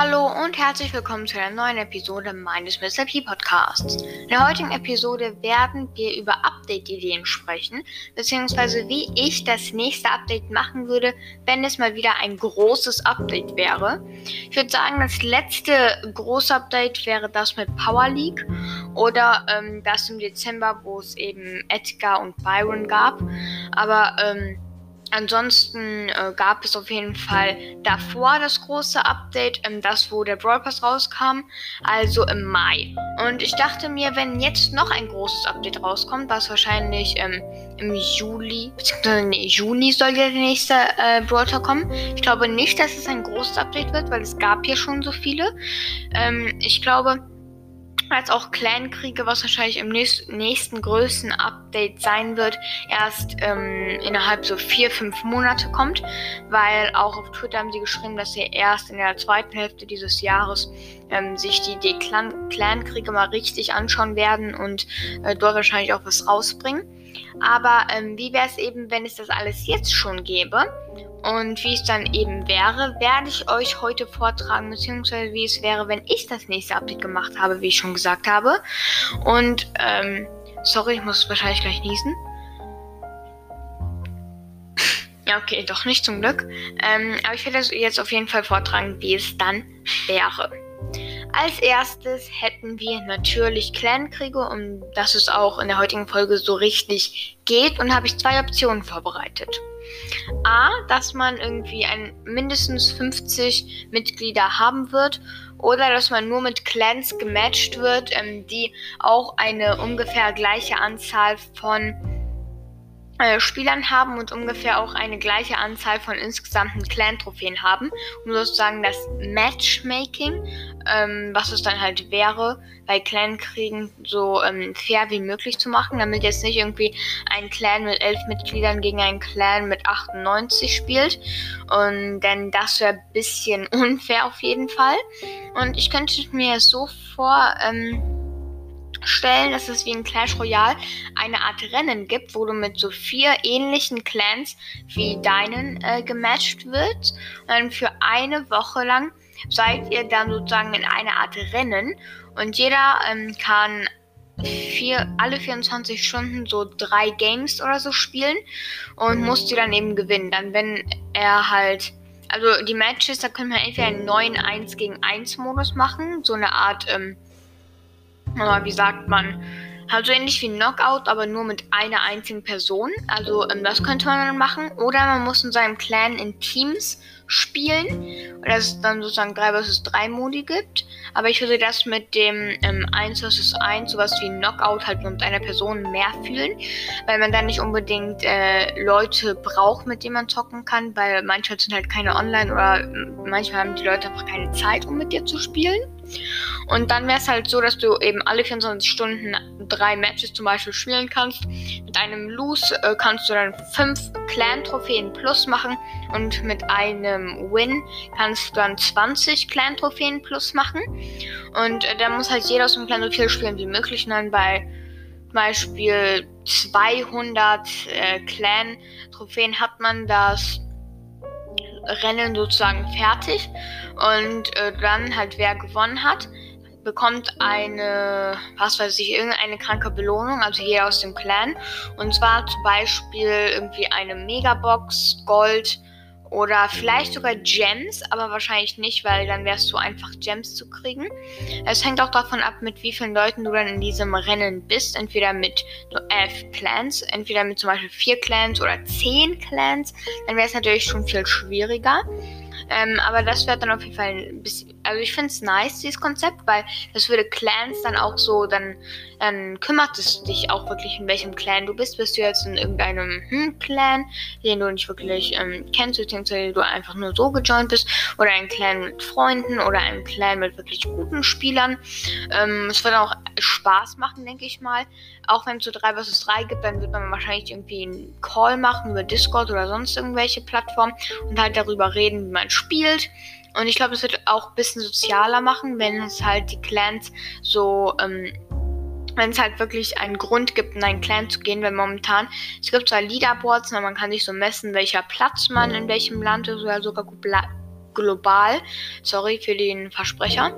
Hallo und herzlich willkommen zu einer neuen Episode meines Mr. P Podcasts. In der heutigen Episode werden wir über Update-Ideen sprechen, beziehungsweise wie ich das nächste Update machen würde, wenn es mal wieder ein großes Update wäre. Ich würde sagen, das letzte große Update wäre das mit Power League oder ähm, das im Dezember, wo es eben Edgar und Byron gab. Aber ähm, Ansonsten äh, gab es auf jeden Fall davor das große Update, ähm, das wo der Brawl Pass rauskam, also im Mai. Und ich dachte mir, wenn jetzt noch ein großes Update rauskommt, was wahrscheinlich ähm, im Juli, beziehungsweise nee, Juni soll ja der nächste äh, Brawler kommen. Ich glaube nicht, dass es ein großes Update wird, weil es gab hier schon so viele. Ähm, ich glaube, als auch Clankriege, was wahrscheinlich im nächsten, nächsten größten Update sein wird, erst ähm, innerhalb so vier, fünf Monate kommt, weil auch auf Twitter haben sie geschrieben, dass sie erst in der zweiten Hälfte dieses Jahres ähm, sich die, die Clan Clankriege mal richtig anschauen werden und äh, dort wahrscheinlich auch was rausbringen. Aber ähm, wie wäre es eben, wenn es das alles jetzt schon gäbe? Und wie es dann eben wäre, werde ich euch heute vortragen, beziehungsweise wie es wäre, wenn ich das nächste Update gemacht habe, wie ich schon gesagt habe. Und, ähm, sorry, ich muss wahrscheinlich gleich niesen. ja, okay, doch nicht zum Glück. Ähm, aber ich werde jetzt auf jeden Fall vortragen, wie es dann wäre. Als erstes hätten wir natürlich Clankriege, um das es auch in der heutigen Folge so richtig geht, und habe ich zwei Optionen vorbereitet. A, dass man irgendwie ein mindestens 50 Mitglieder haben wird oder dass man nur mit Clans gematcht wird, ähm, die auch eine ungefähr gleiche Anzahl von äh, Spielern haben und ungefähr auch eine gleiche Anzahl von insgesamten Clan-Trophäen haben, um sozusagen das Matchmaking, ähm, was es dann halt wäre, bei Clan-Kriegen so ähm, fair wie möglich zu machen, damit jetzt nicht irgendwie ein Clan mit elf Mitgliedern gegen einen Clan mit 98 spielt. Und denn das wäre ein bisschen unfair auf jeden Fall. Und ich könnte mir so vor, ähm, stellen, dass es wie in Clash Royale eine Art Rennen gibt, wo du mit so vier ähnlichen Clans wie deinen äh, gematcht wird. Und dann für eine Woche lang seid ihr dann sozusagen in einer Art Rennen und jeder ähm, kann vier, alle 24 Stunden so drei Games oder so spielen und muss die dann eben gewinnen. Dann wenn er halt also die Matches, da können wir entweder einen neuen 1 gegen 1 Modus machen, so eine Art ähm, aber wie sagt man, halt so ähnlich wie Knockout, aber nur mit einer einzigen Person. Also ähm, das könnte man dann machen. Oder man muss in seinem Clan in Teams spielen. Oder es dann sozusagen 3 vs 3 Modi gibt. Aber ich würde das mit dem ähm, 1 vs 1, sowas wie Knockout, halt nur mit einer Person mehr fühlen. Weil man dann nicht unbedingt äh, Leute braucht, mit denen man zocken kann. Weil manchmal sind halt keine online oder manchmal haben die Leute einfach keine Zeit, um mit dir zu spielen. Und dann wäre es halt so, dass du eben alle 24 Stunden drei Matches zum Beispiel spielen kannst. Mit einem Lose äh, kannst du dann fünf Clan-Trophäen plus machen und mit einem Win kannst du dann 20 Clan-Trophäen plus machen. Und äh, da muss halt jeder aus dem Clan so viel spielen wie möglich. Und dann bei zum Beispiel 200 äh, Clan-Trophäen hat man das Rennen sozusagen fertig und äh, dann halt wer gewonnen hat, bekommt eine, was weiß ich, irgendeine kranke Belohnung, also jeder aus dem Clan. Und zwar zum Beispiel irgendwie eine Megabox, Gold, oder vielleicht sogar Gems, aber wahrscheinlich nicht, weil dann wäre es zu einfach, Gems zu kriegen. Es hängt auch davon ab, mit wie vielen Leuten du dann in diesem Rennen bist. Entweder mit so elf Clans, entweder mit zum Beispiel vier Clans oder zehn Clans. Dann wäre es natürlich schon viel schwieriger. Ähm, aber das wird dann auf jeden Fall ein bisschen. Also ich finde es nice, dieses Konzept, weil das würde Clans dann auch so, dann, dann kümmert es dich auch wirklich, in welchem Clan du bist. Bist du jetzt in irgendeinem hm, Clan, den du nicht wirklich ähm, kennst, beziehungsweise du einfach nur so gejoint bist, oder ein Clan mit Freunden oder ein Clan mit wirklich guten Spielern. Ähm, es wird auch Spaß machen, denke ich mal. Auch wenn es so 3 vs 3 gibt, dann wird man wahrscheinlich irgendwie einen Call machen über Discord oder sonst irgendwelche Plattformen und halt darüber reden, wie man spielt. Und ich glaube, es wird auch ein bisschen sozialer machen, wenn es halt die Clans so, ähm, wenn es halt wirklich einen Grund gibt, in einen Clan zu gehen, weil momentan, es gibt zwar Leaderboards, aber man kann sich so messen, welcher Platz man in welchem Land oder sogar gut, global. Sorry für den Versprecher.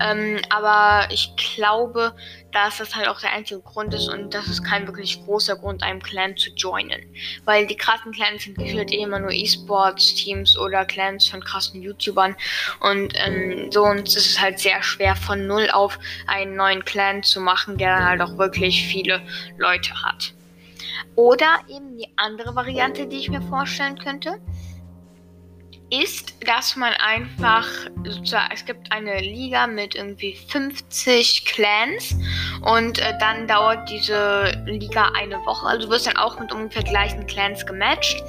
Ähm, aber ich glaube, dass das halt auch der einzige Grund ist und das ist kein wirklich großer Grund, einem Clan zu joinen. Weil die krassen Clans sind gefühlt eh immer nur E-Sports-Teams oder Clans von krassen YouTubern und ähm, so uns ist es halt sehr schwer von null auf einen neuen Clan zu machen, der dann halt auch wirklich viele Leute hat. Oder eben die andere Variante, die ich mir vorstellen könnte, ist, dass man einfach, es gibt eine Liga mit irgendwie 50 Clans und äh, dann dauert diese Liga eine Woche. Also du wirst dann auch mit ungefähr gleichen Clans gematcht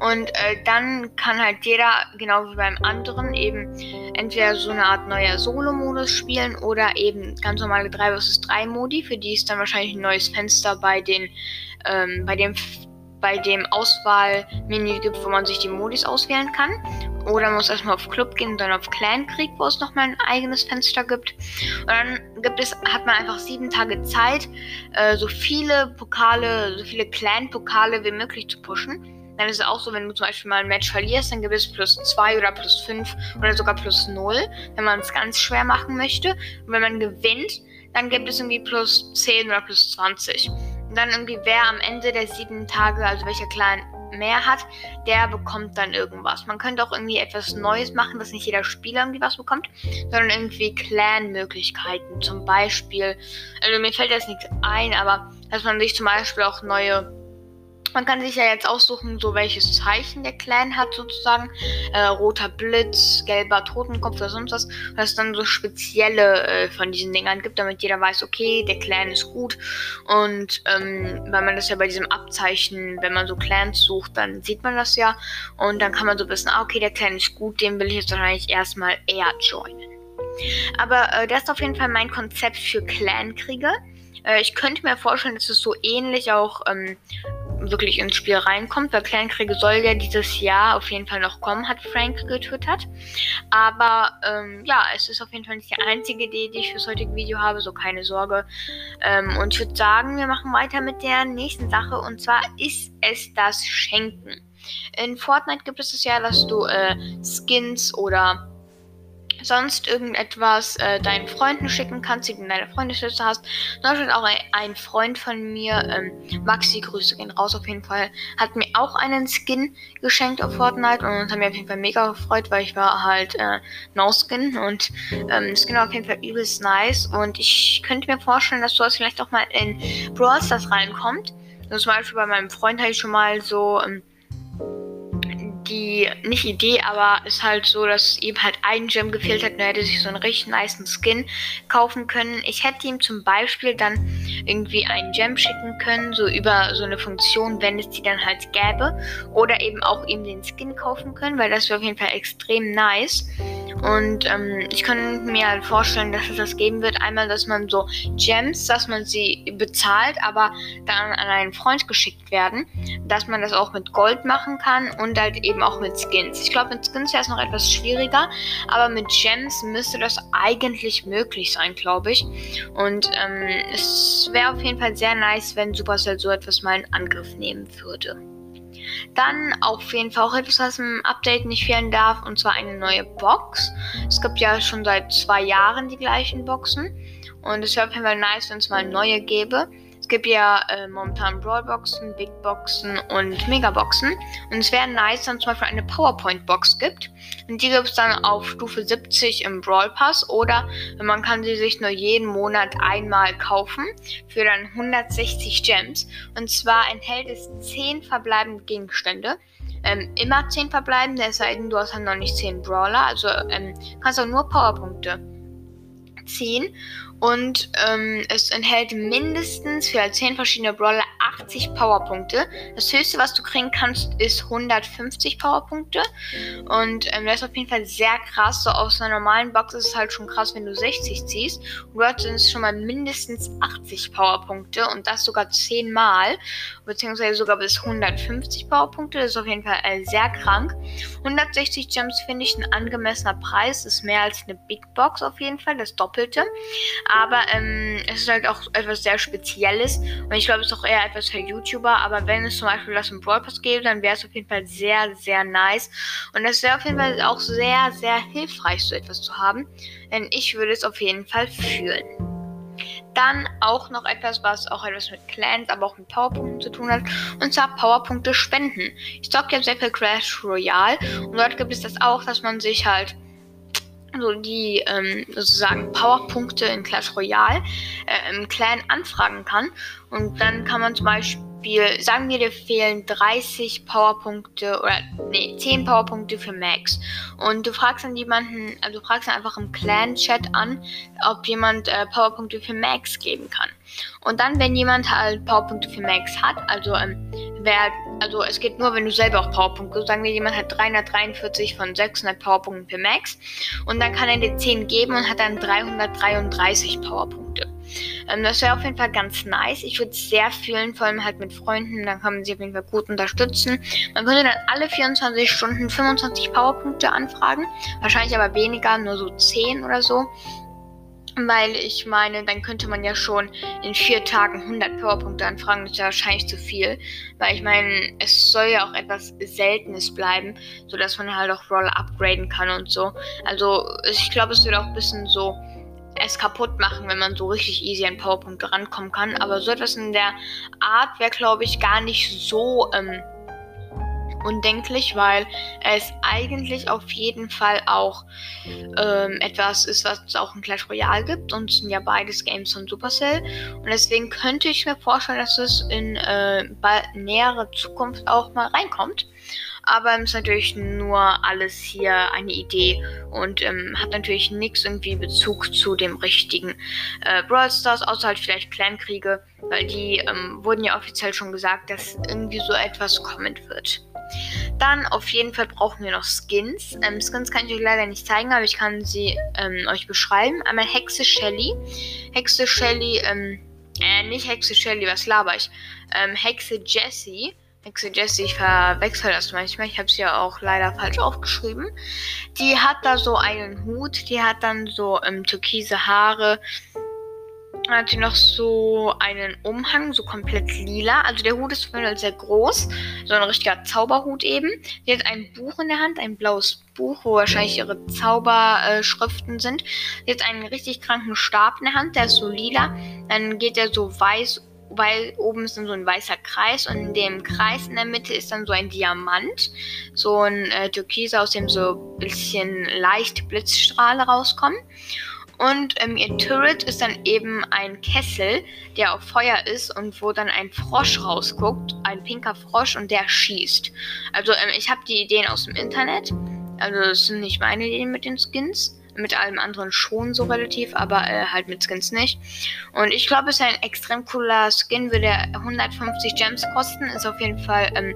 und äh, dann kann halt jeder, genau wie beim anderen, eben entweder so eine Art neuer Solo-Modus spielen oder eben ganz normale 3 vs 3 Modi, für die ist dann wahrscheinlich ein neues Fenster bei den, ähm, bei dem bei dem Auswahlmenü gibt, wo man sich die Modis auswählen kann. Oder man muss erstmal auf Club gehen dann auf Clan-Krieg, wo es nochmal ein eigenes Fenster gibt. Und dann gibt es, hat man einfach sieben Tage Zeit, äh, so viele Pokale, so viele Clan-Pokale wie möglich zu pushen. Dann ist es auch so, wenn du zum Beispiel mal ein Match verlierst, dann gibt es plus 2 oder plus 5 oder sogar plus 0, wenn man es ganz schwer machen möchte. Und wenn man gewinnt, dann gibt es irgendwie plus 10 oder plus 20. Und dann irgendwie, wer am Ende der sieben Tage, also welcher Clan mehr hat, der bekommt dann irgendwas. Man könnte auch irgendwie etwas Neues machen, dass nicht jeder Spieler irgendwie was bekommt, sondern irgendwie Clan-Möglichkeiten. Zum Beispiel, also mir fällt jetzt nichts ein, aber dass man sich zum Beispiel auch neue man kann sich ja jetzt aussuchen, so welches Zeichen der Clan hat, sozusagen. Äh, roter Blitz, gelber Totenkopf oder sonst was. Dass es dann so spezielle äh, von diesen Dingern gibt, damit jeder weiß, okay, der Clan ist gut. Und ähm, weil man das ja bei diesem Abzeichen, wenn man so Clans sucht, dann sieht man das ja. Und dann kann man so wissen, ah, okay, der Clan ist gut, den will ich jetzt wahrscheinlich erstmal eher joinen. Aber äh, das ist auf jeden Fall mein Konzept für Clankriege. Äh, ich könnte mir vorstellen, dass es so ähnlich auch ähm, wirklich ins Spiel reinkommt, weil Clankriege soll ja dieses Jahr auf jeden Fall noch kommen, hat Frank getwittert. Aber ähm, ja, es ist auf jeden Fall nicht die einzige Idee, die ich fürs heutige Video habe, so keine Sorge. Ähm, und ich würde sagen, wir machen weiter mit der nächsten Sache und zwar ist es das Schenken. In Fortnite gibt es es ja, dass du äh, Skins oder sonst irgendetwas äh, deinen Freunden schicken kannst, die du in deiner Freundesliste hast. Zum Beispiel auch ein, Freund von mir, ähm, Maxi, Grüße gehen raus auf jeden Fall, hat mir auch einen Skin geschenkt auf Fortnite und haben wir auf jeden Fall mega gefreut, weil ich war halt äh, No-Skin und ähm, Skin war auf jeden Fall übelst nice und ich könnte mir vorstellen, dass sowas vielleicht auch mal in Brawl Stars reinkommt. Also zum Beispiel bei meinem Freund hatte ich schon mal so ähm, die, nicht Idee, aber ist halt so, dass ihm halt ein Gem gefehlt hat und er hätte sich so einen richtig nice Skin kaufen können. Ich hätte ihm zum Beispiel dann irgendwie einen Gem schicken können, so über so eine Funktion, wenn es die dann halt gäbe. Oder eben auch ihm den Skin kaufen können, weil das wäre auf jeden Fall extrem nice. Und ähm, ich kann mir halt vorstellen, dass es das geben wird. Einmal, dass man so Gems, dass man sie bezahlt, aber dann an einen Freund geschickt werden. Dass man das auch mit Gold machen kann und halt eben auch mit Skins. Ich glaube, mit Skins wäre es noch etwas schwieriger, aber mit Gems müsste das eigentlich möglich sein, glaube ich. Und ähm, es wäre auf jeden Fall sehr nice, wenn Supercell so etwas mal in Angriff nehmen würde. Dann auf jeden Fall auch etwas, was im Update nicht fehlen darf, und zwar eine neue Box. Es gibt ja schon seit zwei Jahren die gleichen Boxen. Und es wäre auf jeden Fall nice, wenn es mal neue gäbe. Gibt ja äh, momentan Brawlboxen, Big Boxen und Megaboxen. Und es wäre nice, wenn es zum Beispiel eine PowerPoint-Box gibt. Und die gibt es dann auf Stufe 70 im Brawl Pass. Oder man kann sie sich nur jeden Monat einmal kaufen für dann 160 Gems. Und zwar enthält es 10 verbleibende Gegenstände. Ähm, immer 10 verbleibende, es sei denn, du hast dann noch nicht 10 Brawler. Also ähm, kannst auch nur Powerpunkte ziehen. Und ähm, es enthält mindestens für 10 verschiedene Brawler 80 Powerpunkte. Das höchste, was du kriegen kannst, ist 150 Powerpunkte. Und ähm, das ist auf jeden Fall sehr krass. So aus einer normalen Box ist es halt schon krass, wenn du 60 ziehst. Und dort sind es schon mal mindestens 80 Powerpunkte und das sogar 10 Mal. Beziehungsweise sogar bis 150 Powerpunkte. Das ist auf jeden Fall äh, sehr krank. 160 Gems finde ich ein angemessener Preis. Ist mehr als eine Big Box auf jeden Fall, das Doppelte. Aber ähm, es ist halt auch etwas sehr Spezielles. Und ich glaube, es ist auch eher etwas für YouTuber. Aber wenn es zum Beispiel das im Brawl Pass gäbe, dann wäre es auf jeden Fall sehr, sehr nice. Und es wäre auf jeden Fall auch sehr, sehr hilfreich, so etwas zu haben. Denn ich würde es auf jeden Fall fühlen. Dann auch noch etwas, was auch etwas mit Clans, aber auch mit Powerpunkten zu tun hat. Und zwar Powerpunkte spenden. Ich zocke ja sehr viel Crash Royale. Und dort gibt es das auch, dass man sich halt so die ähm, sozusagen Powerpunkte in Clash Royale äh, im Clan anfragen kann. Und dann kann man zum Beispiel, sagen wir, dir fehlen 30 Powerpunkte oder nee, 10 Powerpunkte für Max. Und du fragst dann jemanden, also du fragst dann einfach im Clan-Chat an, ob jemand äh, Powerpunkte für Max geben kann. Und dann, wenn jemand halt Powerpunkte für Max hat, also ähm, wer also es geht nur, wenn du selber auch Powerpunkte. Sagen wir, jemand hat 343 von 600 Powerpunkten für Max. Und dann kann er dir 10 geben und hat dann 333 Powerpunkte. Ähm, das wäre auf jeden Fall ganz nice. Ich würde es sehr fühlen, vor allem halt mit Freunden. Dann kann man sie auf jeden Fall gut unterstützen. Man könnte dann alle 24 Stunden 25 Powerpunkte anfragen. Wahrscheinlich aber weniger, nur so 10 oder so. Weil ich meine, dann könnte man ja schon in vier Tagen 100 Powerpunkte anfragen. Das ist ja wahrscheinlich zu viel. Weil ich meine, es soll ja auch etwas Seltenes bleiben, sodass man halt auch Roller upgraden kann und so. Also ich glaube, es wird auch ein bisschen so es kaputt machen, wenn man so richtig easy an Powerpunkte rankommen kann. Aber so etwas in der Art wäre, glaube ich, gar nicht so ähm, undenklich, weil es eigentlich auf jeden Fall auch ähm, etwas ist, was es auch in Clash Royale gibt. Und es sind ja beides Games von Supercell. Und deswegen könnte ich mir vorstellen, dass es in äh, näherer Zukunft auch mal reinkommt. Aber es ist natürlich nur alles hier eine Idee und ähm, hat natürlich nichts irgendwie Bezug zu dem richtigen äh, Brawl Stars, außer halt vielleicht Clankriege, weil die ähm, wurden ja offiziell schon gesagt, dass irgendwie so etwas kommen wird. Dann auf jeden Fall brauchen wir noch Skins. Ähm, Skins kann ich euch leider nicht zeigen, aber ich kann sie ähm, euch beschreiben. Einmal Hexe Shelly. Hexe Shelly, ähm, äh, nicht Hexe Shelly, was laber ich? Ähm, Hexe Jessie. Hexe Jessie, ich verwechsel das manchmal. Ich habe sie ja auch leider falsch aufgeschrieben. Die hat da so einen Hut, die hat dann so ähm, türkise Haare, hat sie noch so einen Umhang, so komplett lila. Also der Hut ist sehr groß. So ein richtiger Zauberhut eben. Sie hat ein Buch in der Hand, ein blaues Buch, wo wahrscheinlich ihre Zauberschriften sind. Sie hat einen richtig kranken Stab in der Hand, der ist so lila. Dann geht er so weiß, weil oben ist dann so ein weißer Kreis und in dem Kreis in der Mitte ist dann so ein Diamant. So ein äh, Türkise, aus dem so ein bisschen leicht Blitzstrahle rauskommen. Und ähm, ihr Turret ist dann eben ein Kessel, der auf Feuer ist und wo dann ein Frosch rausguckt, ein pinker Frosch und der schießt. Also ähm, ich habe die Ideen aus dem Internet. Also das sind nicht meine Ideen mit den Skins. Mit allem anderen schon so relativ, aber äh, halt mit Skins nicht. Und ich glaube, es ist ein extrem cooler Skin, würde 150 Gems kosten. Ist auf jeden Fall ähm,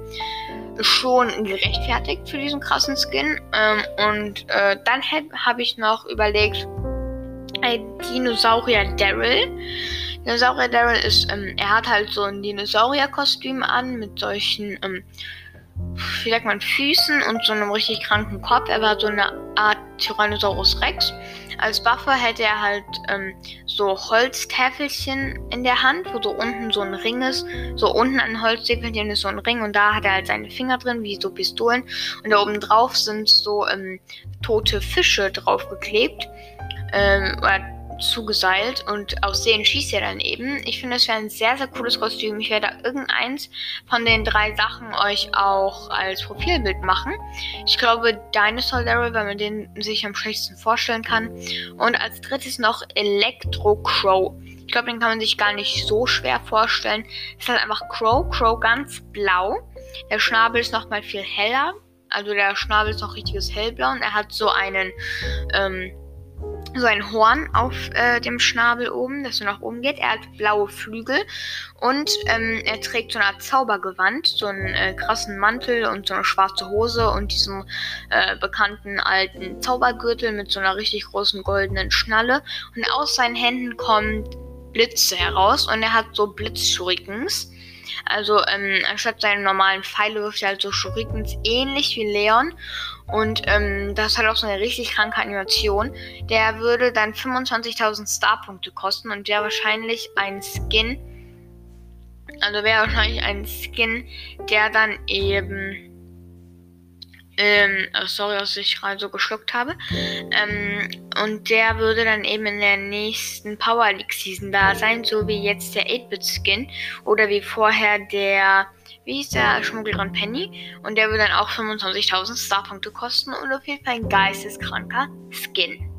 schon gerechtfertigt für diesen krassen Skin. Ähm, und äh, dann habe ich noch überlegt, ein Dinosaurier Daryl. Dinosaurier Daryl ist, ähm, er hat halt so ein Dinosaurier-Kostüm an mit solchen, ähm, wie sagt man, Füßen und so einem richtig kranken Kopf. Er war so eine Art Tyrannosaurus Rex. Als Buffer hätte er halt ähm, so Holztäfelchen in der Hand, wo so unten so ein Ring ist. So unten an Holztäfelchen ist so ein Ring und da hat er halt seine Finger drin, wie so Pistolen. Und da oben drauf sind so ähm, tote Fische draufgeklebt ähm, oder zugeseilt und aus denen schießt er dann eben. Ich finde, das wäre ein sehr, sehr cooles Kostüm. Ich werde irgendeins von den drei Sachen euch auch als Profilbild machen. Ich glaube Dinosaur Daryl, weil man den sich am schlechtesten vorstellen kann. Und als drittes noch Electro Crow. Ich glaube, den kann man sich gar nicht so schwer vorstellen. Es ist halt einfach Crow, Crow ganz blau. Der Schnabel ist nochmal viel heller. Also der Schnabel ist noch richtiges hellblau und er hat so einen ähm, so ein Horn auf äh, dem Schnabel oben, das so nach oben geht. Er hat blaue Flügel und ähm, er trägt so eine Art Zaubergewand, so einen äh, krassen Mantel und so eine schwarze Hose und diesen äh, bekannten alten Zaubergürtel mit so einer richtig großen goldenen Schnalle. Und aus seinen Händen kommen Blitze heraus und er hat so Blitzschurikens. Also ähm, anstatt seine normalen Pfeile wirft er halt so Shurikens ähnlich wie Leon. Und ähm, das hat auch so eine richtig kranke Animation. Der würde dann 25.000 Starpunkte kosten und der wahrscheinlich ein Skin. Also wäre wahrscheinlich ein Skin, der dann eben ähm, sorry, dass ich gerade so geschluckt habe. Ähm, und der würde dann eben in der nächsten Power League Season da sein, so wie jetzt der 8-Bit-Skin oder wie vorher der, wie hieß der, Schmugglerin Penny. Und der würde dann auch 25.000 Starpunkte kosten und auf jeden Fall ein geisteskranker Skin.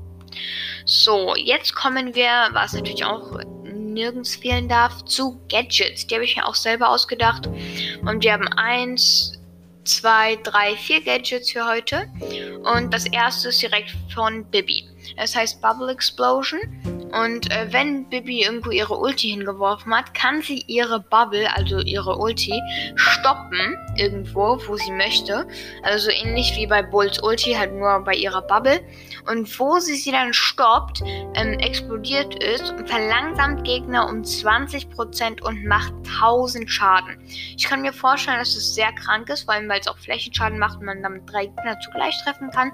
So, jetzt kommen wir, was natürlich auch nirgends fehlen darf, zu Gadgets. Die habe ich mir auch selber ausgedacht. Und wir haben eins, zwei, drei, vier Gadgets für heute. Und das erste ist direkt von Bibi. Es heißt Bubble Explosion. Und äh, wenn Bibi irgendwo ihre Ulti hingeworfen hat, kann sie ihre Bubble, also ihre Ulti, stoppen irgendwo, wo sie möchte. Also so ähnlich wie bei Bulls Ulti, halt nur bei ihrer Bubble. Und wo sie sie dann stoppt, ähm, explodiert es und verlangsamt Gegner um 20% und macht 1000 Schaden. Ich kann mir vorstellen, dass es sehr krank ist, vor allem weil es auch Flächenschaden macht und man damit drei Gegner zugleich treffen kann.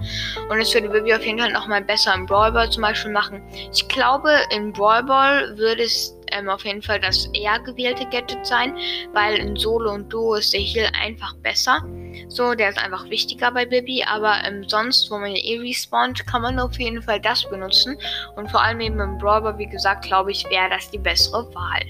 Und es würde Bibi auf jeden Fall nochmal besser im Brawl Ball zum Beispiel machen. Ich glaube, in Brawl Ball würde es ähm, auf jeden Fall das eher gewählte Gadget sein, weil in Solo und Duo ist der Heal einfach besser. So, der ist einfach wichtiger bei Bibi, aber ähm, sonst, wo man eh respawnt, kann man auf jeden Fall das benutzen. Und vor allem eben im Brawler, wie gesagt, glaube ich, wäre das die bessere Wahl.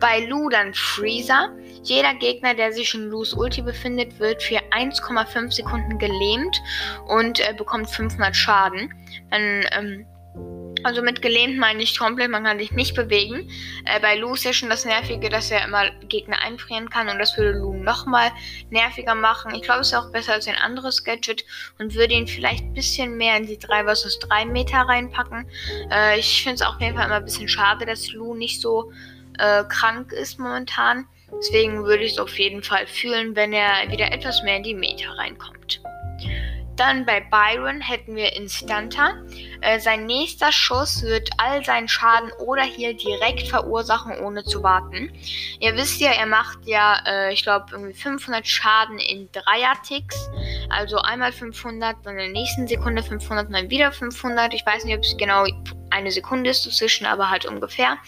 Bei Lu dann Freezer. Jeder Gegner, der sich in Lus Ulti befindet, wird für 1,5 Sekunden gelähmt und äh, bekommt 500 Schaden. Dann ähm, also mit gelähmt meine ich komplett, man kann sich nicht bewegen. Äh, bei Lu ist ja schon das Nervige, dass er immer Gegner einfrieren kann und das würde Lu nochmal nerviger machen. Ich glaube, es ist auch besser als ein anderes Gadget und würde ihn vielleicht ein bisschen mehr in die 3 vs 3 Meter reinpacken. Äh, ich finde es auf jeden Fall immer ein bisschen schade, dass Lu nicht so äh, krank ist momentan. Deswegen würde ich es auf jeden Fall fühlen, wenn er wieder etwas mehr in die Meter reinkommt. Dann bei Byron hätten wir Instanta. Äh, sein nächster Schuss wird all seinen Schaden oder Heal direkt verursachen, ohne zu warten. Ihr wisst ja, er macht ja, äh, ich glaube, irgendwie 500 Schaden in Dreier-Ticks. Also einmal 500, dann in der nächsten Sekunde 500, dann wieder 500. Ich weiß nicht, ob es genau eine Sekunde ist dazwischen, aber halt ungefähr.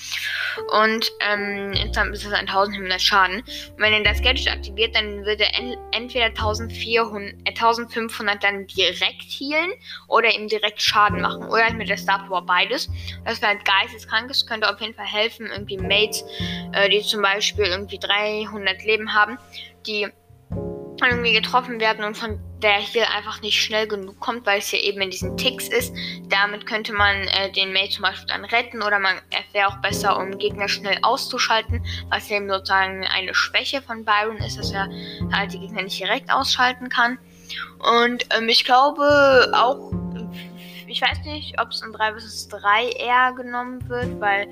Und ähm, insgesamt ist das 1500 Schaden. Und wenn er das Gadget aktiviert, dann würde er en entweder 1400, äh, 1500 dann direkt healen oder ihm direkt Schaden machen. Oder halt mit der Star Power beides. Das wäre halt geisteskrank. Das könnte auf jeden Fall helfen. Irgendwie Mates, äh, die zum Beispiel irgendwie 300 Leben haben, die irgendwie getroffen werden und von der hier einfach nicht schnell genug kommt, weil es hier eben in diesen Ticks ist. Damit könnte man äh, den Mate zum Beispiel dann retten oder man wäre auch besser, um Gegner schnell auszuschalten, was eben sozusagen eine Schwäche von Byron ist, dass er halt die Gegner nicht direkt ausschalten kann. Und ähm, ich glaube auch, ich weiß nicht, ob es in 3 vs 3 eher genommen wird, weil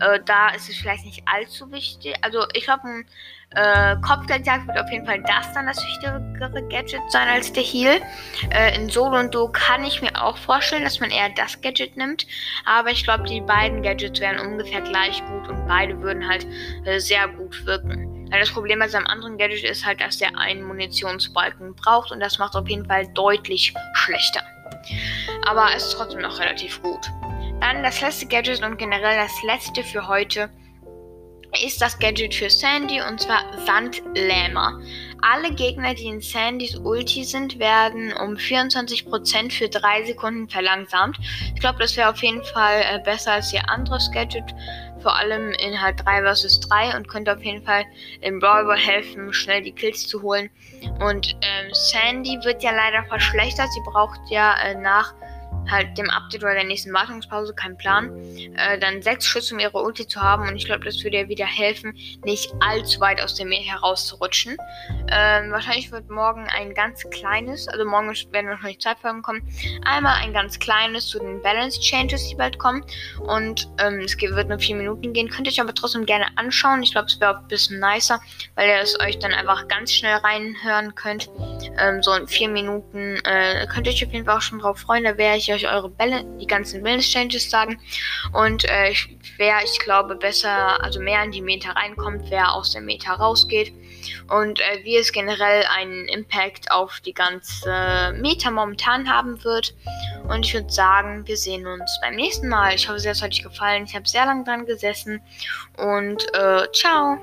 äh, da ist es vielleicht nicht allzu wichtig. Also ich glaube, ein äh, Kopfgeldjagd wird auf jeden Fall das dann das wichtigere Gadget sein als der Heal. Äh, in Solo und Do kann ich mir auch vorstellen, dass man eher das Gadget nimmt. Aber ich glaube, die beiden Gadgets wären ungefähr gleich gut und beide würden halt äh, sehr gut wirken. Weil das Problem bei seinem anderen Gadget ist halt, dass der einen Munitionsbalken braucht und das macht auf jeden Fall deutlich schlechter. Aber es ist trotzdem noch relativ gut. Dann das letzte Gadget und generell das letzte für heute ist das Gadget für Sandy und zwar Sandlähmer. Alle Gegner, die in Sandys Ulti sind, werden um 24% für 3 Sekunden verlangsamt. Ich glaube, das wäre auf jeden Fall äh, besser als ihr anderes Gadget. Vor allem in halt 3 vs 3 und könnte auf jeden Fall im Brawl helfen, schnell die Kills zu holen. Und ähm, Sandy wird ja leider verschlechtert. Sie braucht ja äh, nach halt dem Update oder der nächsten Wartungspause, kein Plan, äh, dann sechs Schüsse, um ihre Ulti zu haben. Und ich glaube, das würde ihr wieder helfen, nicht allzu weit aus dem Meer herauszurutschen. Ähm, wahrscheinlich wird morgen ein ganz kleines, also morgen werden wahrscheinlich zwei Folgen kommen. Einmal ein ganz kleines zu den Balance Changes, die bald kommen. Und ähm, es wird nur vier Minuten gehen. Könnt ihr euch aber trotzdem gerne anschauen. Ich glaube, es wäre ein bisschen nicer, weil ihr es euch dann einfach ganz schnell reinhören könnt. ähm, so in vier Minuten. Äh, könnt ihr euch auf jeden Fall auch schon drauf freuen. Da werde ich euch eure Bälle, die ganzen Balance-Changes sagen. Und äh, wer, ich glaube, besser, also mehr in die Meta reinkommt, wer aus der Meta rausgeht. Und äh, wie es generell einen Impact auf die ganze Meta momentan haben wird. Und ich würde sagen, wir sehen uns beim nächsten Mal. Ich hoffe, es hat euch gefallen. Ich habe sehr lange dran gesessen. Und äh, ciao.